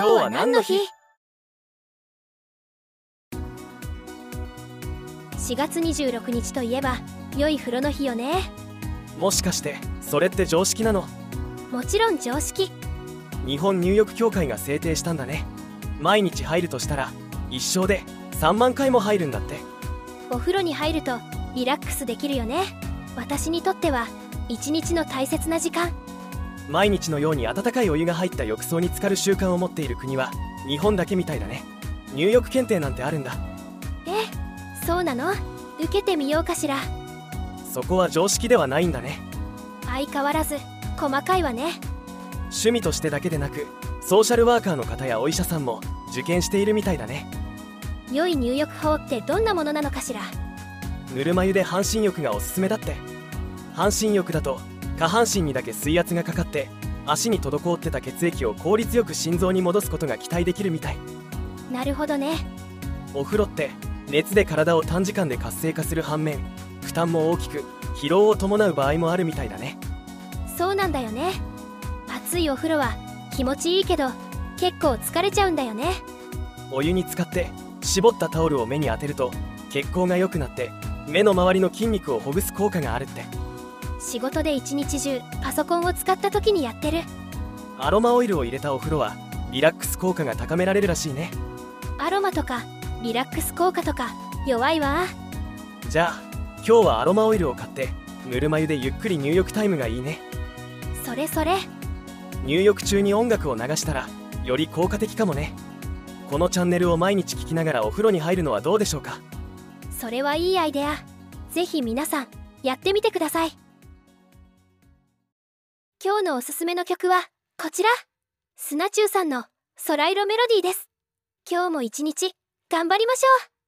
今日は何の日 ?4 月26日といえば良い風呂の日よね。もしかしてそれって常識なの？もちろん常識。日本入浴協会が制定したんだね。毎日入るとしたら一生で3万回も入るんだって。お風呂に入るとリラックスできるよね。私にとっては一日の大切な時間毎日のように温かいお湯が入った浴槽に浸かる習慣を持っている国は日本だけみたいだね。入浴検定なんてあるんだ。えそうなの？受けてみようかしら。そこは常識ではないんだね。相変わらず細かいわね。趣味としてだけでなくソーシャルワーカーの方やお医者さんも受験しているみたいだね。良い入浴法ってどんなものなのかしら？ぬるま湯で半身浴がおすすめだって。半身浴だと下半身にだけ水圧がかかって足に滞ってた血液を効率よく心臓に戻すことが期待できるみたい。なるほどね。お風呂って熱で体を短時間で活性化する反面負担も大きく疲労を伴う場合もあるみたいだね。そうなんだよね。暑いお風呂は気持ちいいけど結構疲れちゃうんだよね。お湯に浸かって絞ったタオルを目に当てると血行が良くなって目の周りの筋肉をほぐす効果があるって仕事で一日中パソコンを使った時にやってる。アロマオイルを入れたお風呂はリラックス効果が高められるらしいね。アロマとかリラックス効果とか弱いわ。じゃあ今日はアロマオイルを買ってぬるま湯でゆっくり入浴タイムがいいね。それそれ。入浴中に音楽を流したらより効果的かもね。このチャンネルを毎日聞きながらお風呂に入るのはどうでしょうか？それはいいアイデア。ぜひ皆さんやってみてください今日のおすすめの曲はこちら。スナチューさんの空色メロディーです。今日も一日頑張りましょう。